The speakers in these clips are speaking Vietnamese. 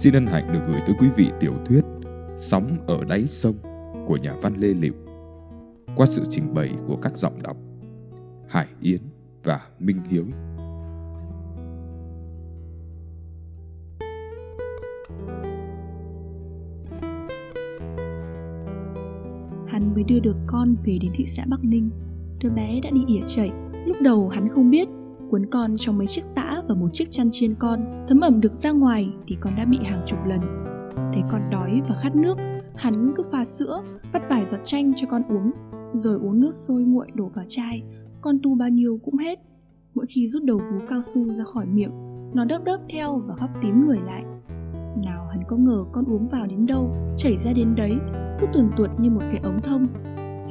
xin ân hạnh được gửi tới quý vị tiểu thuyết Sóng ở đáy sông của nhà văn Lê Liệu qua sự trình bày của các giọng đọc Hải Yến và Minh Hiếu. Hắn mới đưa được con về đến thị xã Bắc Ninh. Đứa bé đã đi ỉa chảy. Lúc đầu hắn không biết, cuốn con trong mấy chiếc tã và một chiếc chăn chiên con, thấm ẩm được ra ngoài thì con đã bị hàng chục lần. Thấy con đói và khát nước, hắn cứ pha sữa, vắt vài giọt chanh cho con uống, rồi uống nước sôi nguội đổ vào chai. Con tu bao nhiêu cũng hết. Mỗi khi rút đầu vú cao su ra khỏi miệng, nó đớp đớp theo và khóc tím người lại. Nào hắn có ngờ con uống vào đến đâu, chảy ra đến đấy, cứ tuần tuột như một cái ống thông.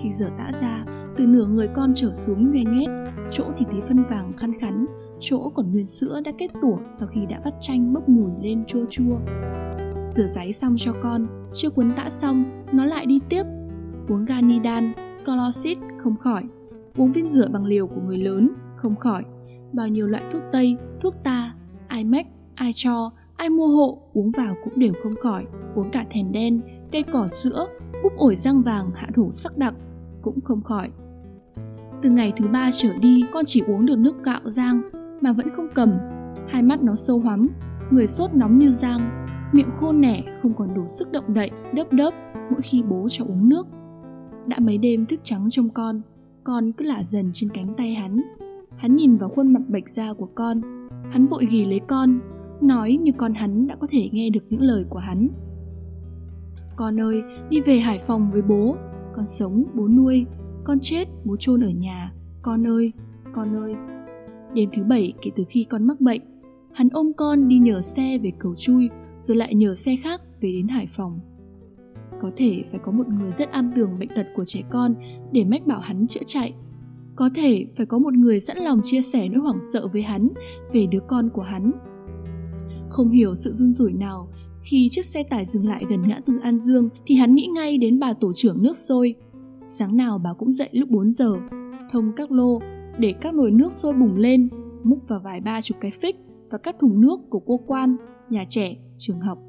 Khi giờ tã ra, từ nửa người con trở xuống nhoe nhoét, chỗ thì tí phân vàng khăn khắn chỗ còn nguyên sữa đã kết tủa sau khi đã vắt chanh bốc mùi lên chua chua. Rửa giấy xong cho con chưa cuốn tã xong, nó lại đi tiếp. Uống ganidan colosit không khỏi. Uống viên rửa bằng liều của người lớn, không khỏi. Bao nhiêu loại thuốc tây, thuốc ta, ai mách, ai cho, ai mua hộ, uống vào cũng đều không khỏi. Uống cả thèn đen, cây cỏ sữa, búp ổi răng vàng, hạ thủ sắc đặc cũng không khỏi. Từ ngày thứ ba trở đi, con chỉ uống được nước gạo rang mà vẫn không cầm. Hai mắt nó sâu hoắm người sốt nóng như giang, miệng khô nẻ, không còn đủ sức động đậy, đớp đớp mỗi khi bố cho uống nước. Đã mấy đêm thức trắng trong con con cứ lả dần trên cánh tay hắn. Hắn nhìn vào khuôn mặt bạch da của con, hắn vội ghì lấy con, nói như con hắn đã có thể nghe được những lời của hắn. Con ơi, đi về hải phòng với bố, con sống, bố nuôi, con chết, bố chôn ở nhà. Con ơi con ơi đêm thứ bảy kể từ khi con mắc bệnh hắn ôm con đi nhờ xe về cầu chui rồi lại nhờ xe khác về đến hải phòng. Có thể phải có một người rất am tường bệnh tật của trẻ con để mách bảo hắn chữa chạy. Có thể phải có một người sẵn lòng chia sẻ nỗi hoảng sợ với hắn về đứa con của hắn. Không hiểu sự run rủi nào khi chiếc xe tải dừng lại gần ngã tư An Dương thì hắn nghĩ ngay đến bà tổ trưởng nước sôi. Sáng nào bà cũng dậy lúc 4 giờ, thông các lô để các nồi nước sôi bùng lên, múc vào vài ba chục cái phích và các thùng nước của cô quan, nhà trẻ, trường học.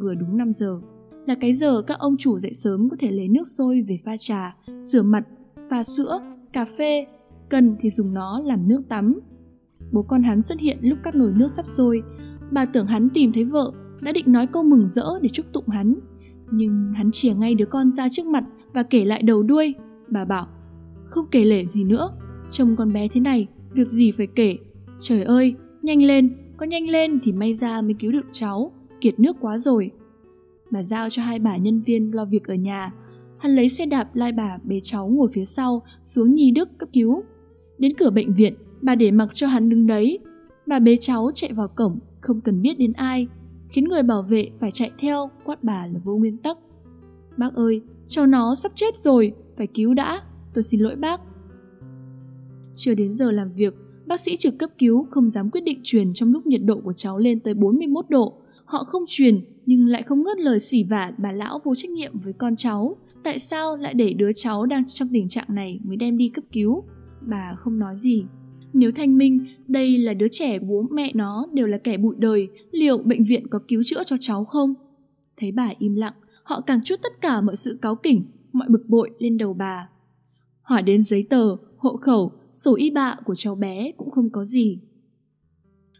Vừa đúng 5 giờ. Là cái giờ các ông chủ dậy sớm có thể lấy nước sôi về pha trà, rửa mặt, pha sữa, cà phê, cần thì dùng nó làm nước tắm. Bố con hắn xuất hiện lúc các nồi nước sắp sôi, bà tưởng hắn tìm thấy vợ đã định nói câu mừng rỡ để chúc tụng hắn. Nhưng hắn chìa ngay đứa con ra trước mặt và kể lại đầu đuôi. Bà bảo không kể lể gì nữa trông con bé thế này việc gì phải kể? Trời ơi nhanh lên có nhanh lên thì may ra mới cứu được cháu kiệt nước quá rồi. Bà giao cho hai bà nhân viên lo việc ở nhà. Hắn lấy xe đạp lai bà bế cháu ngồi phía sau xuống nhi đức cấp cứu. Đến cửa bệnh viện bà để mặc cho hắn đứng đấy. Bà bế cháu chạy vào cổng không cần biết đến ai khiến người bảo vệ phải chạy theo quát bà là vô nguyên tắc. Bác ơi, cháu nó sắp chết rồi, phải cứu đã, tôi xin lỗi bác. Chưa đến giờ làm việc, bác sĩ trực cấp cứu không dám quyết định truyền trong lúc nhiệt độ của cháu lên tới 41 độ. Họ không truyền nhưng lại không ngớt lời xỉ vả bà lão vô trách nhiệm với con cháu. Tại sao lại để đứa cháu đang trong tình trạng này mới đem đi cấp cứu? Bà không nói gì, nếu thanh minh đây là đứa trẻ bố mẹ nó đều là kẻ bụi đời, liệu bệnh viện có cứu chữa cho cháu không? Thấy bà im lặng, họ càng chút tất cả mọi sự cáo kỉnh, mọi bực bội lên đầu bà. Hỏi đến giấy tờ, hộ khẩu, sổ y bạ của cháu bé cũng không có gì.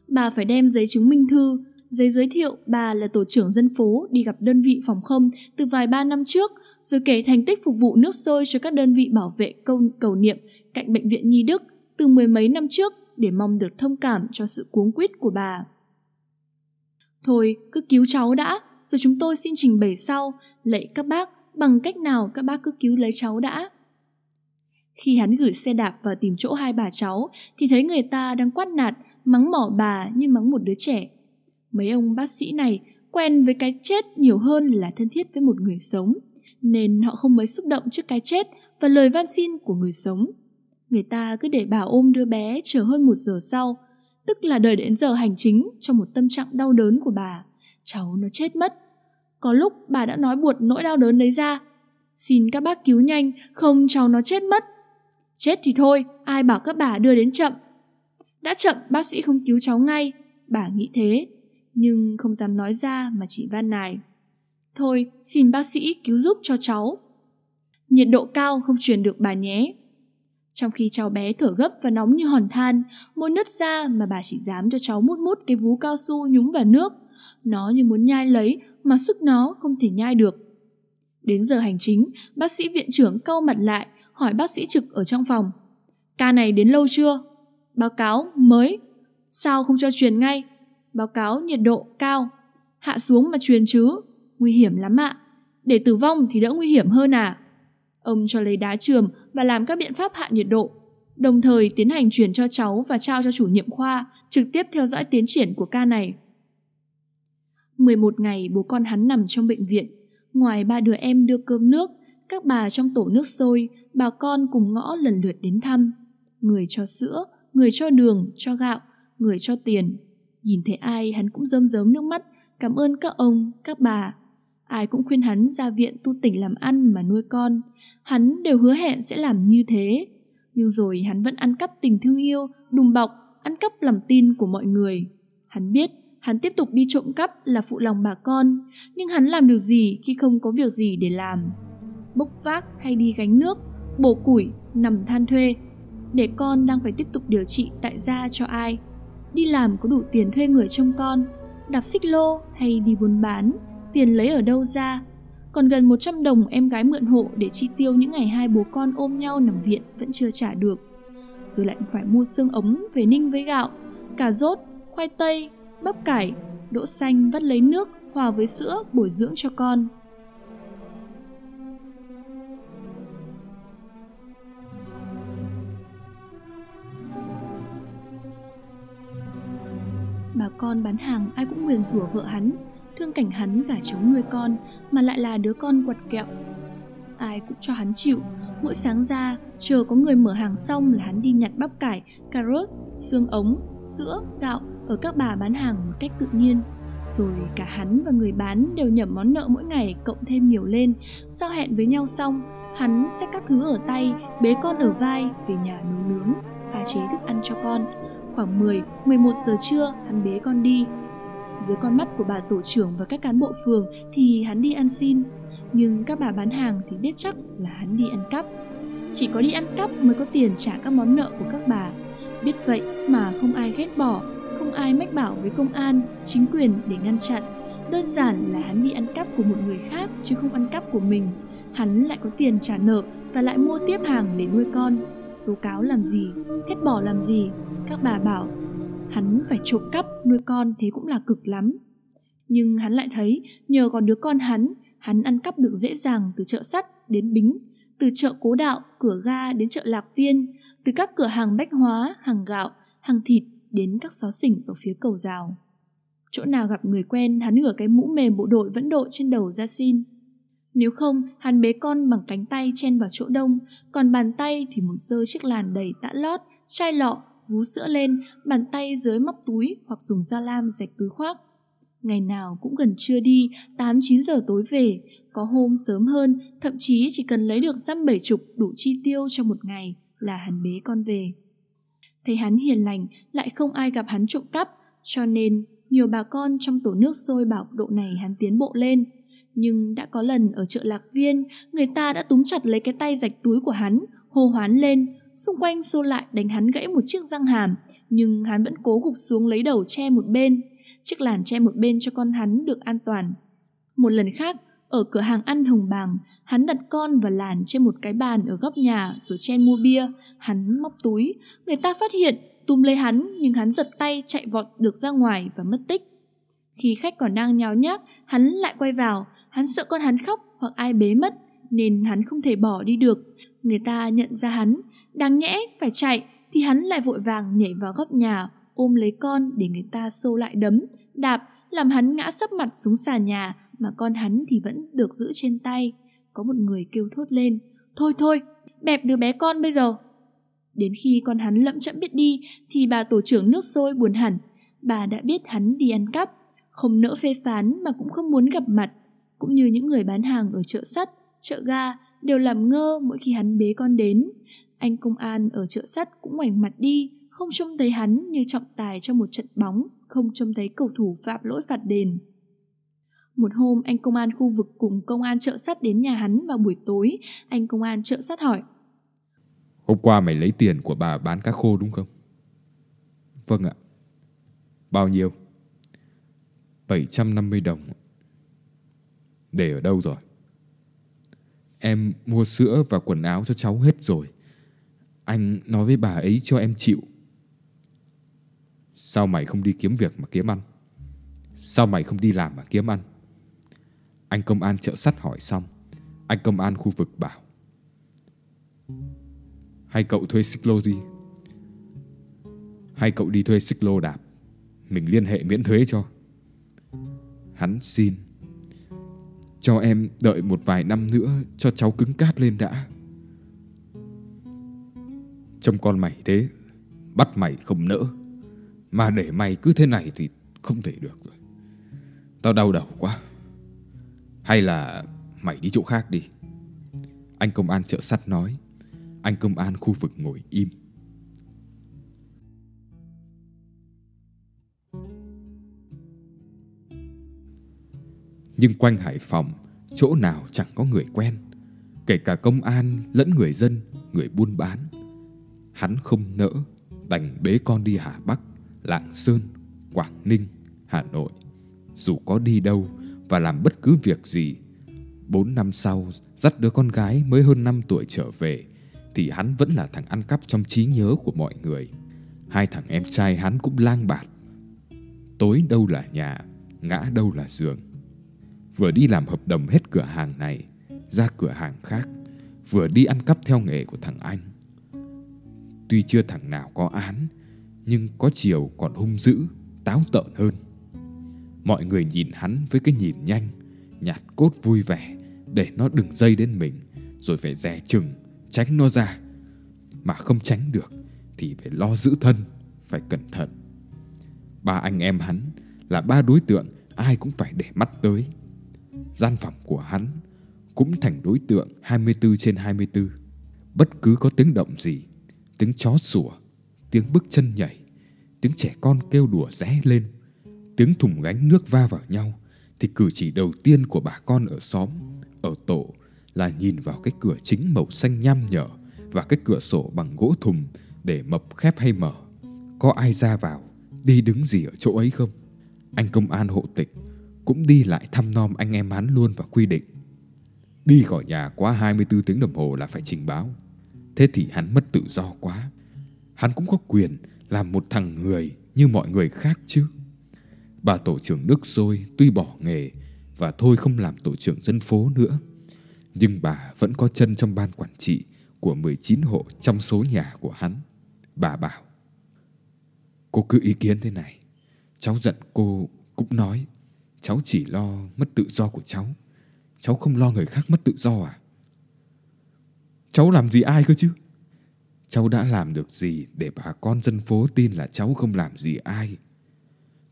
Bà phải đem giấy chứng minh thư, giấy giới thiệu bà là tổ trưởng dân phố đi gặp đơn vị phòng không từ vài ba năm trước, rồi kể thành tích phục vụ nước sôi cho các đơn vị bảo vệ câu cầu niệm cạnh bệnh viện Nhi Đức từ mười mấy năm trước để mong được thông cảm cho sự cuống quýt của bà. Thôi, cứ cứu cháu đã, rồi chúng tôi xin trình bày sau, lạy các bác, bằng cách nào các bác cứ cứu lấy cháu đã. Khi hắn gửi xe đạp vào tìm chỗ hai bà cháu, thì thấy người ta đang quát nạt, mắng mỏ bà như mắng một đứa trẻ. Mấy ông bác sĩ này quen với cái chết nhiều hơn là thân thiết với một người sống, nên họ không mấy xúc động trước cái chết và lời van xin của người sống người ta cứ để bà ôm đứa bé chờ hơn một giờ sau, tức là đợi đến giờ hành chính trong một tâm trạng đau đớn của bà. Cháu nó chết mất. Có lúc bà đã nói buột nỗi đau đớn đấy ra. Xin các bác cứu nhanh, không cháu nó chết mất. Chết thì thôi, ai bảo các bà đưa đến chậm. Đã chậm bác sĩ không cứu cháu ngay, bà nghĩ thế. nhưng không dám nói ra mà chỉ van nài. Thôi, xin bác sĩ cứu giúp cho cháu. Nhiệt độ cao không truyền được bà nhé. Trong khi cháu bé thở gấp và nóng như hòn than, môi nứt ra mà bà chỉ dám cho cháu mút mút cái vú cao su nhúng vào nước. Nó như muốn nhai lấy mà sức nó không thể nhai được. Đến giờ hành chính, bác sĩ viện trưởng cau mặt lại, hỏi bác sĩ trực ở trong phòng. Ca này đến lâu chưa? Báo cáo mới. Sao không cho truyền ngay? Báo cáo nhiệt độ cao. Hạ xuống mà truyền chứ. Nguy hiểm lắm ạ. Để tử vong thì đỡ nguy hiểm hơn à? Ông cho lấy đá trường và làm các biện pháp hạ nhiệt độ, đồng thời tiến hành chuyển cho cháu và trao cho chủ nhiệm khoa, trực tiếp theo dõi tiến triển của ca này. 11 ngày bố con hắn nằm trong bệnh viện, ngoài ba đứa em đưa cơm nước, các bà trong tổ nước sôi, bà con cùng ngõ lần lượt đến thăm. Người cho sữa, người cho đường, cho gạo, người cho tiền. Nhìn thấy ai hắn cũng rơm rớm nước mắt, cảm ơn các ông, các bà. Ai cũng khuyên hắn ra viện tu tỉnh làm ăn mà nuôi con. Hắn đều hứa hẹn sẽ làm như thế. Nhưng rồi hắn vẫn ăn cắp tình thương yêu, đùm bọc, ăn cắp lòng tin của mọi người. Hắn biết hắn tiếp tục đi trộm cắp là phụ lòng bà con, nhưng hắn làm được gì khi không có việc gì để làm? Bốc vác hay đi gánh nước, bổ củi, nằm than thuê, để con đang phải tiếp tục điều trị tại gia cho ai? Đi làm có đủ tiền thuê người trông con, đạp xích lô hay đi buôn bán, tiền lấy ở đâu ra? Còn gần 100 đồng em gái mượn hộ để chi tiêu những ngày hai bố con ôm nhau nằm viện vẫn chưa trả được. Rồi lại phải mua xương ống về ninh với gạo, cà rốt, khoai tây, bắp cải, đỗ xanh vắt lấy nước hòa với sữa bổ dưỡng cho con. Con bán hàng ai cũng nguyền rủa vợ hắn, thương cảnh hắn gả chống nuôi con mà lại là đứa con quật kẹo. Ai cũng cho hắn chịu, mỗi sáng ra chờ có người mở hàng xong là hắn đi nhặt bắp cải, cà rốt, xương ống, sữa, gạo ở các bà bán hàng một cách tự nhiên. Rồi cả hắn và người bán đều nhẩm món nợ mỗi ngày cộng thêm nhiều lên. Sau hẹn với nhau xong, hắn xách các thứ ở tay, bế con ở vai về nhà nấu nướng, pha chế thức ăn cho con. Khoảng 10, 11 giờ trưa, hắn bế con đi. Dưới con mắt của bà tổ trưởng và các cán bộ phường thì hắn đi ăn xin. Nhưng các bà bán hàng thì biết chắc là hắn đi ăn cắp. Chỉ có đi ăn cắp mới có tiền trả các món nợ của các bà. Biết vậy mà không ai ghét bỏ, không ai mách bảo với công an, chính quyền để ngăn chặn. Đơn giản là hắn đi ăn cắp của một người khác chứ không ăn cắp của mình. Hắn lại có tiền trả nợ và lại mua tiếp hàng để nuôi con. Tố cáo làm gì, ghét bỏ làm gì, các bà bảo hắn phải trộm cắp nuôi con thế cũng là cực lắm. Nhưng hắn lại thấy nhờ có đứa con hắn, hắn ăn cắp được dễ dàng từ chợ sắt đến bính, từ chợ cố đạo, cửa ga đến chợ lạc viên, từ các cửa hàng bách hóa, hàng gạo, hàng thịt đến các xó xỉnh ở phía cầu rào. Chỗ nào gặp người quen, hắn ngửa cái mũ mềm bộ đội vẫn đội trên đầu ra xin. Nếu không, hắn bế con bằng cánh tay chen vào chỗ đông, còn bàn tay thì một dơ chiếc làn đầy tã lót, chai lọ, vú sữa lên, bàn tay dưới móc túi hoặc dùng da lam rạch túi khoác. Ngày nào cũng gần trưa đi, 8-9 giờ tối về, có hôm sớm hơn, thậm chí chỉ cần lấy được dăm bảy chục đủ chi tiêu cho một ngày là hắn bế con về. Thấy hắn hiền lành, lại không ai gặp hắn trộm cắp, cho nên nhiều bà con trong tổ nước sôi bảo độ này hắn tiến bộ lên. Nhưng đã có lần ở chợ Lạc Viên, người ta đã túm chặt lấy cái tay rạch túi của hắn, hô hoán lên, xung quanh xô lại đánh hắn gãy một chiếc răng hàm, nhưng hắn vẫn cố gục xuống lấy đầu che một bên, chiếc làn che một bên cho con hắn được an toàn. Một lần khác, ở cửa hàng ăn hồng bàng, hắn đặt con và làn trên một cái bàn ở góc nhà rồi chen mua bia, hắn móc túi, người ta phát hiện, túm lấy hắn nhưng hắn giật tay chạy vọt được ra ngoài và mất tích. Khi khách còn đang nháo nhác, hắn lại quay vào, hắn sợ con hắn khóc hoặc ai bế mất nên hắn không thể bỏ đi được. Người ta nhận ra hắn, đáng nhẽ phải chạy thì hắn lại vội vàng nhảy vào góc nhà, ôm lấy con để người ta xô lại đấm, đạp, làm hắn ngã sấp mặt xuống xà nhà mà con hắn thì vẫn được giữ trên tay. Có một người kêu thốt lên, thôi thôi, bẹp đứa bé con bây giờ. Đến khi con hắn lậm chậm biết đi thì bà tổ trưởng nước sôi buồn hẳn. Bà đã biết hắn đi ăn cắp, không nỡ phê phán mà cũng không muốn gặp mặt. Cũng như những người bán hàng ở chợ sắt, chợ ga đều làm ngơ mỗi khi hắn bế con đến. Anh công an ở chợ sắt cũng ngoảnh mặt đi, không trông thấy hắn như trọng tài trong một trận bóng, không trông thấy cầu thủ phạm lỗi phạt đền. Một hôm, anh công an khu vực cùng công an chợ sắt đến nhà hắn vào buổi tối, anh công an chợ sắt hỏi. Hôm qua mày lấy tiền của bà bán cá khô đúng không? Vâng ạ. Bao nhiêu? 750 đồng. Để ở đâu rồi? Em mua sữa và quần áo cho cháu hết rồi. Anh nói với bà ấy cho em chịu. Sao mày không đi kiếm việc mà kiếm ăn? Sao mày không đi làm mà kiếm ăn? Anh công an chợ sắt hỏi xong. Anh công an khu vực bảo. Hay cậu thuê xích lô gì? Hay cậu đi thuê xích lô đạp? Mình liên hệ miễn thuế cho. Hắn xin. Cho em đợi một vài năm nữa cho cháu cứng cáp lên đã. Trông con mày thế, bắt mày không nỡ. Mà để mày cứ thế này thì không thể được rồi. Tao đau đầu quá. Hay là mày đi chỗ khác đi. Anh công an chợ sắt nói. Anh công an khu vực ngồi im. Nhưng quanh Hải Phòng, chỗ nào chẳng có người quen. Kể cả công an lẫn người dân, người buôn bán. Hắn không nỡ, đành bế con đi Hà Bắc, Lạng Sơn, Quảng Ninh, Hà Nội. Dù có đi đâu và làm bất cứ việc gì, bốn năm sau dắt đứa con gái mới hơn năm tuổi trở về thì hắn vẫn là thằng ăn cắp trong trí nhớ của mọi người. Hai thằng em trai hắn cũng lang bạt. Tối đâu là nhà, ngã đâu là giường. Vừa đi làm hợp đồng hết cửa hàng này, ra cửa hàng khác, vừa đi ăn cắp theo nghề của thằng anh. Tuy chưa thằng nào có án, nhưng có chiều còn hung dữ, táo tợn hơn. Mọi người nhìn hắn với cái nhìn nhanh, nhạt cốt vui vẻ để nó đừng dây đến mình, rồi phải dè chừng tránh nó ra. Mà không tránh được thì phải lo giữ thân phải cẩn thận. Ba anh em hắn là ba đối tượng ai cũng phải để mắt tới. Gian phòng của hắn cũng thành đối tượng 24 trên 24 bất cứ có tiếng động gì tiếng chó sủa tiếng bước chân nhảy tiếng trẻ con kêu đùa rẽ lên tiếng thùng gánh nước va vào nhau thì cử chỉ đầu tiên của bà con ở xóm ở tổ là nhìn vào cái cửa chính màu xanh nham nhở và cái cửa sổ bằng gỗ thùng để mập khép hay mở. Có ai ra vào, đi đứng gì ở chỗ ấy không? Anh công an hộ tịch cũng đi lại thăm nom anh em hắn luôn và quy định. Đi khỏi nhà quá 24 tiếng đồng hồ là phải trình báo. Thế thì hắn mất tự do quá. Hắn cũng có quyền làm một thằng người như mọi người khác chứ. Bà tổ trưởng nước sôi tuy bỏ nghề và thôi không làm tổ trưởng dân phố nữa nhưng bà vẫn có chân trong ban quản trị của 19 hộ trong số nhà của hắn. Bà bảo, cô cứ ý kiến thế này. Cháu giận cô cũng nói, cháu chỉ lo mất tự do của cháu. Cháu không lo người khác mất tự do à? Cháu làm gì ai cơ chứ? Cháu đã làm được gì để bà con dân phố tin là cháu không làm gì ai?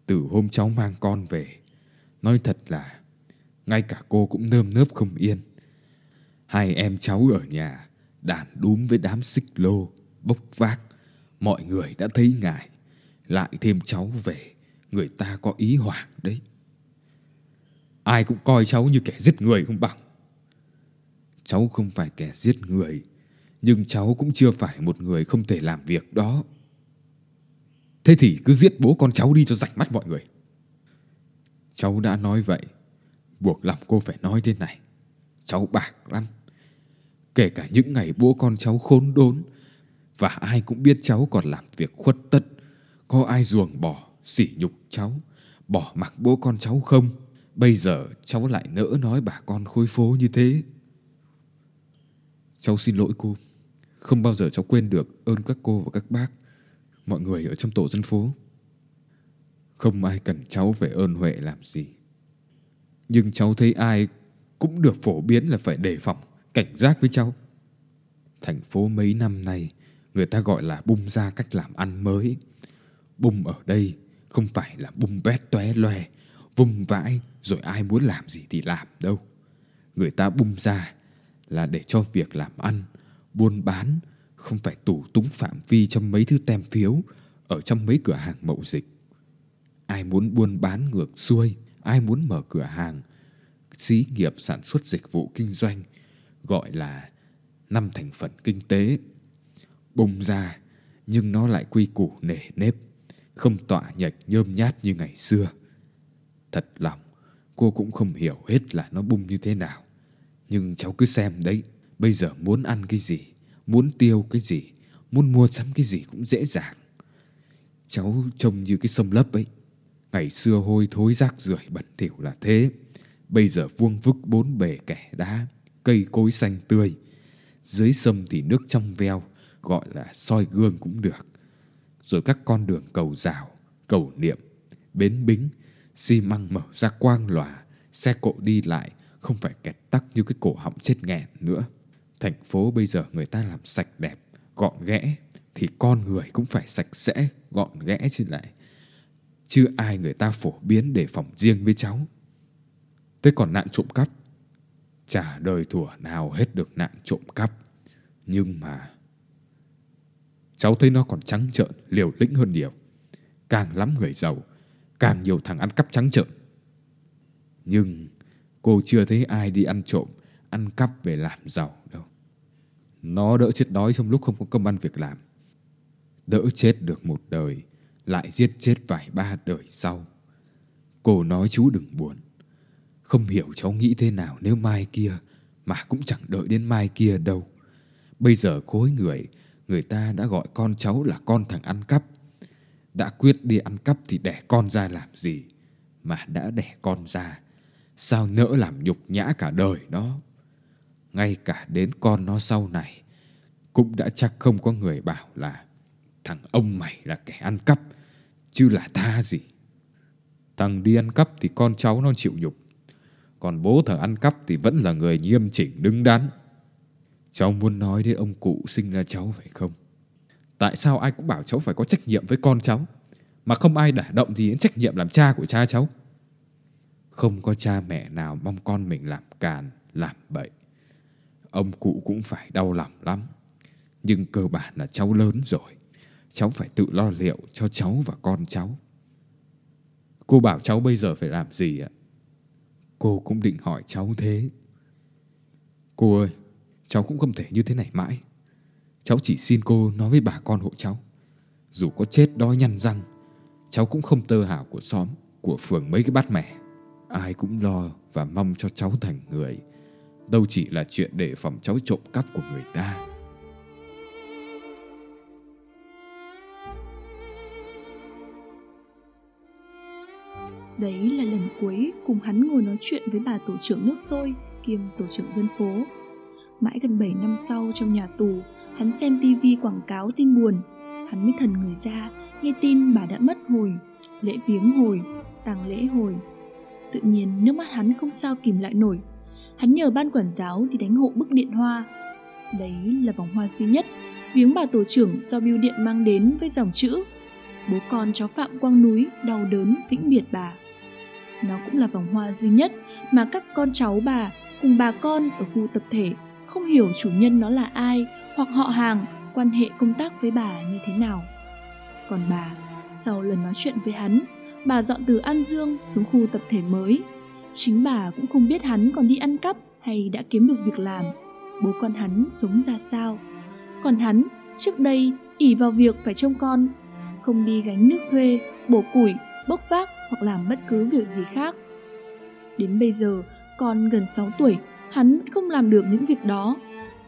Từ hôm cháu mang con về, nói thật là ngay cả cô cũng nơm nớp không yên. Hai em cháu ở nhà đàn đúm với đám xích lô, bốc vác. Mọi người đã thấy ngại. Lại thêm cháu về, người ta có ý hoảng đấy. Ai cũng coi cháu như kẻ giết người không bằng. Cháu không phải kẻ giết người, nhưng cháu cũng chưa phải một người không thể làm việc đó. Thế thì cứ giết bố con cháu đi cho rảnh mắt mọi người. Cháu đã nói vậy, buộc lòng cô phải nói thế này. Cháu bạc lắm. Kể cả những ngày bố con cháu khốn đốn Và ai cũng biết cháu còn làm việc khuất tất Có ai ruồng bỏ, sỉ nhục cháu Bỏ mặc bố con cháu không Bây giờ cháu lại nỡ nói bà con khối phố như thế Cháu xin lỗi cô Không bao giờ cháu quên được ơn các cô và các bác Mọi người ở trong tổ dân phố Không ai cần cháu phải ơn huệ làm gì Nhưng cháu thấy ai cũng được phổ biến là phải đề phòng cảnh giác với cháu. Thành phố mấy năm nay, người ta gọi là bung ra cách làm ăn mới. Bung ở đây không phải là bung bét tóe loè, vung vãi rồi ai muốn làm gì thì làm đâu. Người ta bung ra là để cho việc làm ăn, buôn bán không phải tủ túng phạm vi trong mấy thứ tem phiếu ở trong mấy cửa hàng mậu dịch. Ai muốn buôn bán ngược xuôi, ai muốn mở cửa hàng, xí nghiệp sản xuất dịch vụ kinh doanh, gọi là năm thành phần kinh tế. Bùng ra, nhưng nó lại quy củ nề nếp, không tọa nhạch nhơm nhát như ngày xưa. Thật lòng, cô cũng không hiểu hết là nó bung như thế nào. Nhưng cháu cứ xem đấy, bây giờ muốn ăn cái gì, muốn tiêu cái gì, muốn mua sắm cái gì cũng dễ dàng. Cháu trông như cái sông lấp ấy. Ngày xưa hôi thối rác rưởi bẩn thỉu là thế. Bây giờ vuông vức bốn bề kẻ đá, cây cối xanh tươi. Dưới sông thì nước trong veo, gọi là soi gương cũng được. Rồi các con đường cầu rào, cầu niệm, bến bính, xi măng mở ra quang lòa, xe cộ đi lại không phải kẹt tắc như cái cổ họng chết nghẹn nữa. Thành phố bây giờ người ta làm sạch đẹp, gọn ghẽ thì con người cũng phải sạch sẽ, gọn ghẽ chứ lại. Chưa ai người ta phổ biến để phòng riêng với cháu. Thế còn nạn trộm cắp, chả đời thủa nào hết được nạn trộm cắp. Nhưng mà cháu thấy nó còn trắng trợn, liều lĩnh hơn nhiều. Càng lắm người giàu, càng nhiều thằng ăn cắp trắng trợn. Nhưng cô chưa thấy ai đi ăn trộm, ăn cắp về làm giàu đâu. Nó đỡ chết đói trong lúc không có công ăn việc làm. Đỡ chết được một đời, lại giết chết vài ba đời sau. Cô nói chú đừng buồn. Không hiểu cháu nghĩ thế nào nếu mai kia, mà cũng chẳng đợi đến mai kia đâu. Bây giờ khối người, người ta đã gọi con cháu là con thằng ăn cắp. Đã quyết đi ăn cắp thì đẻ con ra làm gì, mà đã đẻ con ra. Sao nỡ làm nhục nhã cả đời nó? Ngay cả đến con nó sau này, cũng đã chắc không có người bảo là thằng ông mày là kẻ ăn cắp, chứ là tha gì. Thằng đi ăn cắp thì con cháu nó chịu nhục, còn bố thằng ăn cắp thì vẫn là người nghiêm chỉnh đứng đắn. Cháu muốn nói đến ông cụ sinh ra cháu phải không? Tại sao ai cũng bảo cháu phải có trách nhiệm với con cháu, mà không ai đả động gì đến trách nhiệm làm cha của cha cháu? Không có cha mẹ nào mong con mình làm càn, làm bậy. Ông cụ cũng phải đau lòng lắm. Nhưng cơ bản là cháu lớn rồi. Cháu phải tự lo liệu cho cháu và con cháu. Cô bảo cháu bây giờ phải làm gì ạ? Cô cũng định hỏi cháu thế. Cô ơi, Cháu cũng không thể như thế này mãi. Cháu chỉ xin cô nói với bà con hộ cháu. Dù có chết đói nhăn răng, Cháu cũng không tơ hào của xóm, Của phường mấy cái bát mẻ. Ai cũng lo và mong cho cháu thành người đâu chỉ là chuyện để phòng cháu trộm cắp của người ta. Đấy là lần cuối cùng hắn ngồi nói chuyện với bà tổ trưởng nước sôi kiêm tổ trưởng dân phố. Mãi gần 7 năm sau trong nhà tù, hắn xem tivi quảng cáo tin buồn. Hắn mới thần người ra, nghe tin bà đã mất hồi, lễ viếng hồi, tang lễ hồi. Tự nhiên nước mắt hắn không sao kìm lại nổi, hắn nhờ ban quản giáo đi đánh hộ bức điện hoa. Đấy là vòng hoa duy nhất viếng bà tổ trưởng do biêu điện mang đến với dòng chữ Bố con cháu Phạm Quang Núi đau đớn vĩnh biệt bà. Nó cũng là vòng hoa duy nhất mà các con cháu bà cùng bà con ở khu tập thể không hiểu chủ nhân nó là ai hoặc họ hàng quan hệ công tác với bà như thế nào. Còn bà, sau lần nói chuyện với hắn, bà dọn từ An Dương xuống khu tập thể mới Chính bà cũng không biết hắn còn đi ăn cắp hay đã kiếm được việc làm. Bố con hắn sống ra sao. Còn hắn, trước đây, ỉ vào việc phải trông con, không đi gánh nước thuê, bổ củi, bốc vác hoặc làm bất cứ việc gì khác. Đến bây giờ, con gần 6 tuổi, hắn không làm được những việc đó.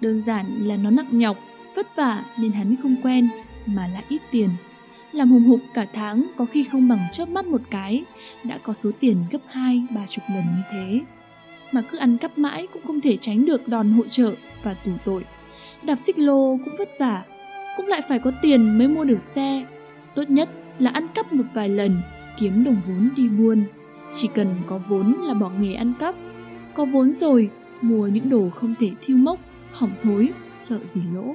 Đơn giản là nó nặng nhọc, vất vả nên hắn không quen, mà lại ít tiền làm hùng hục cả tháng, có khi không bằng chớp mắt một cái. Đã có số tiền gấp hai, ba chục lần như thế. Mà cứ ăn cắp mãi cũng không thể tránh được đòn hỗ trợ và tù tội. Đạp xích lô cũng vất vả. Cũng lại phải có tiền mới mua được xe. Tốt nhất là ăn cắp một vài lần, kiếm đồng vốn đi buôn. Chỉ cần có vốn là bỏ nghề ăn cắp. Có vốn rồi, mua những đồ không thể thiêu mốc, hỏng thối, sợ gì lỗ.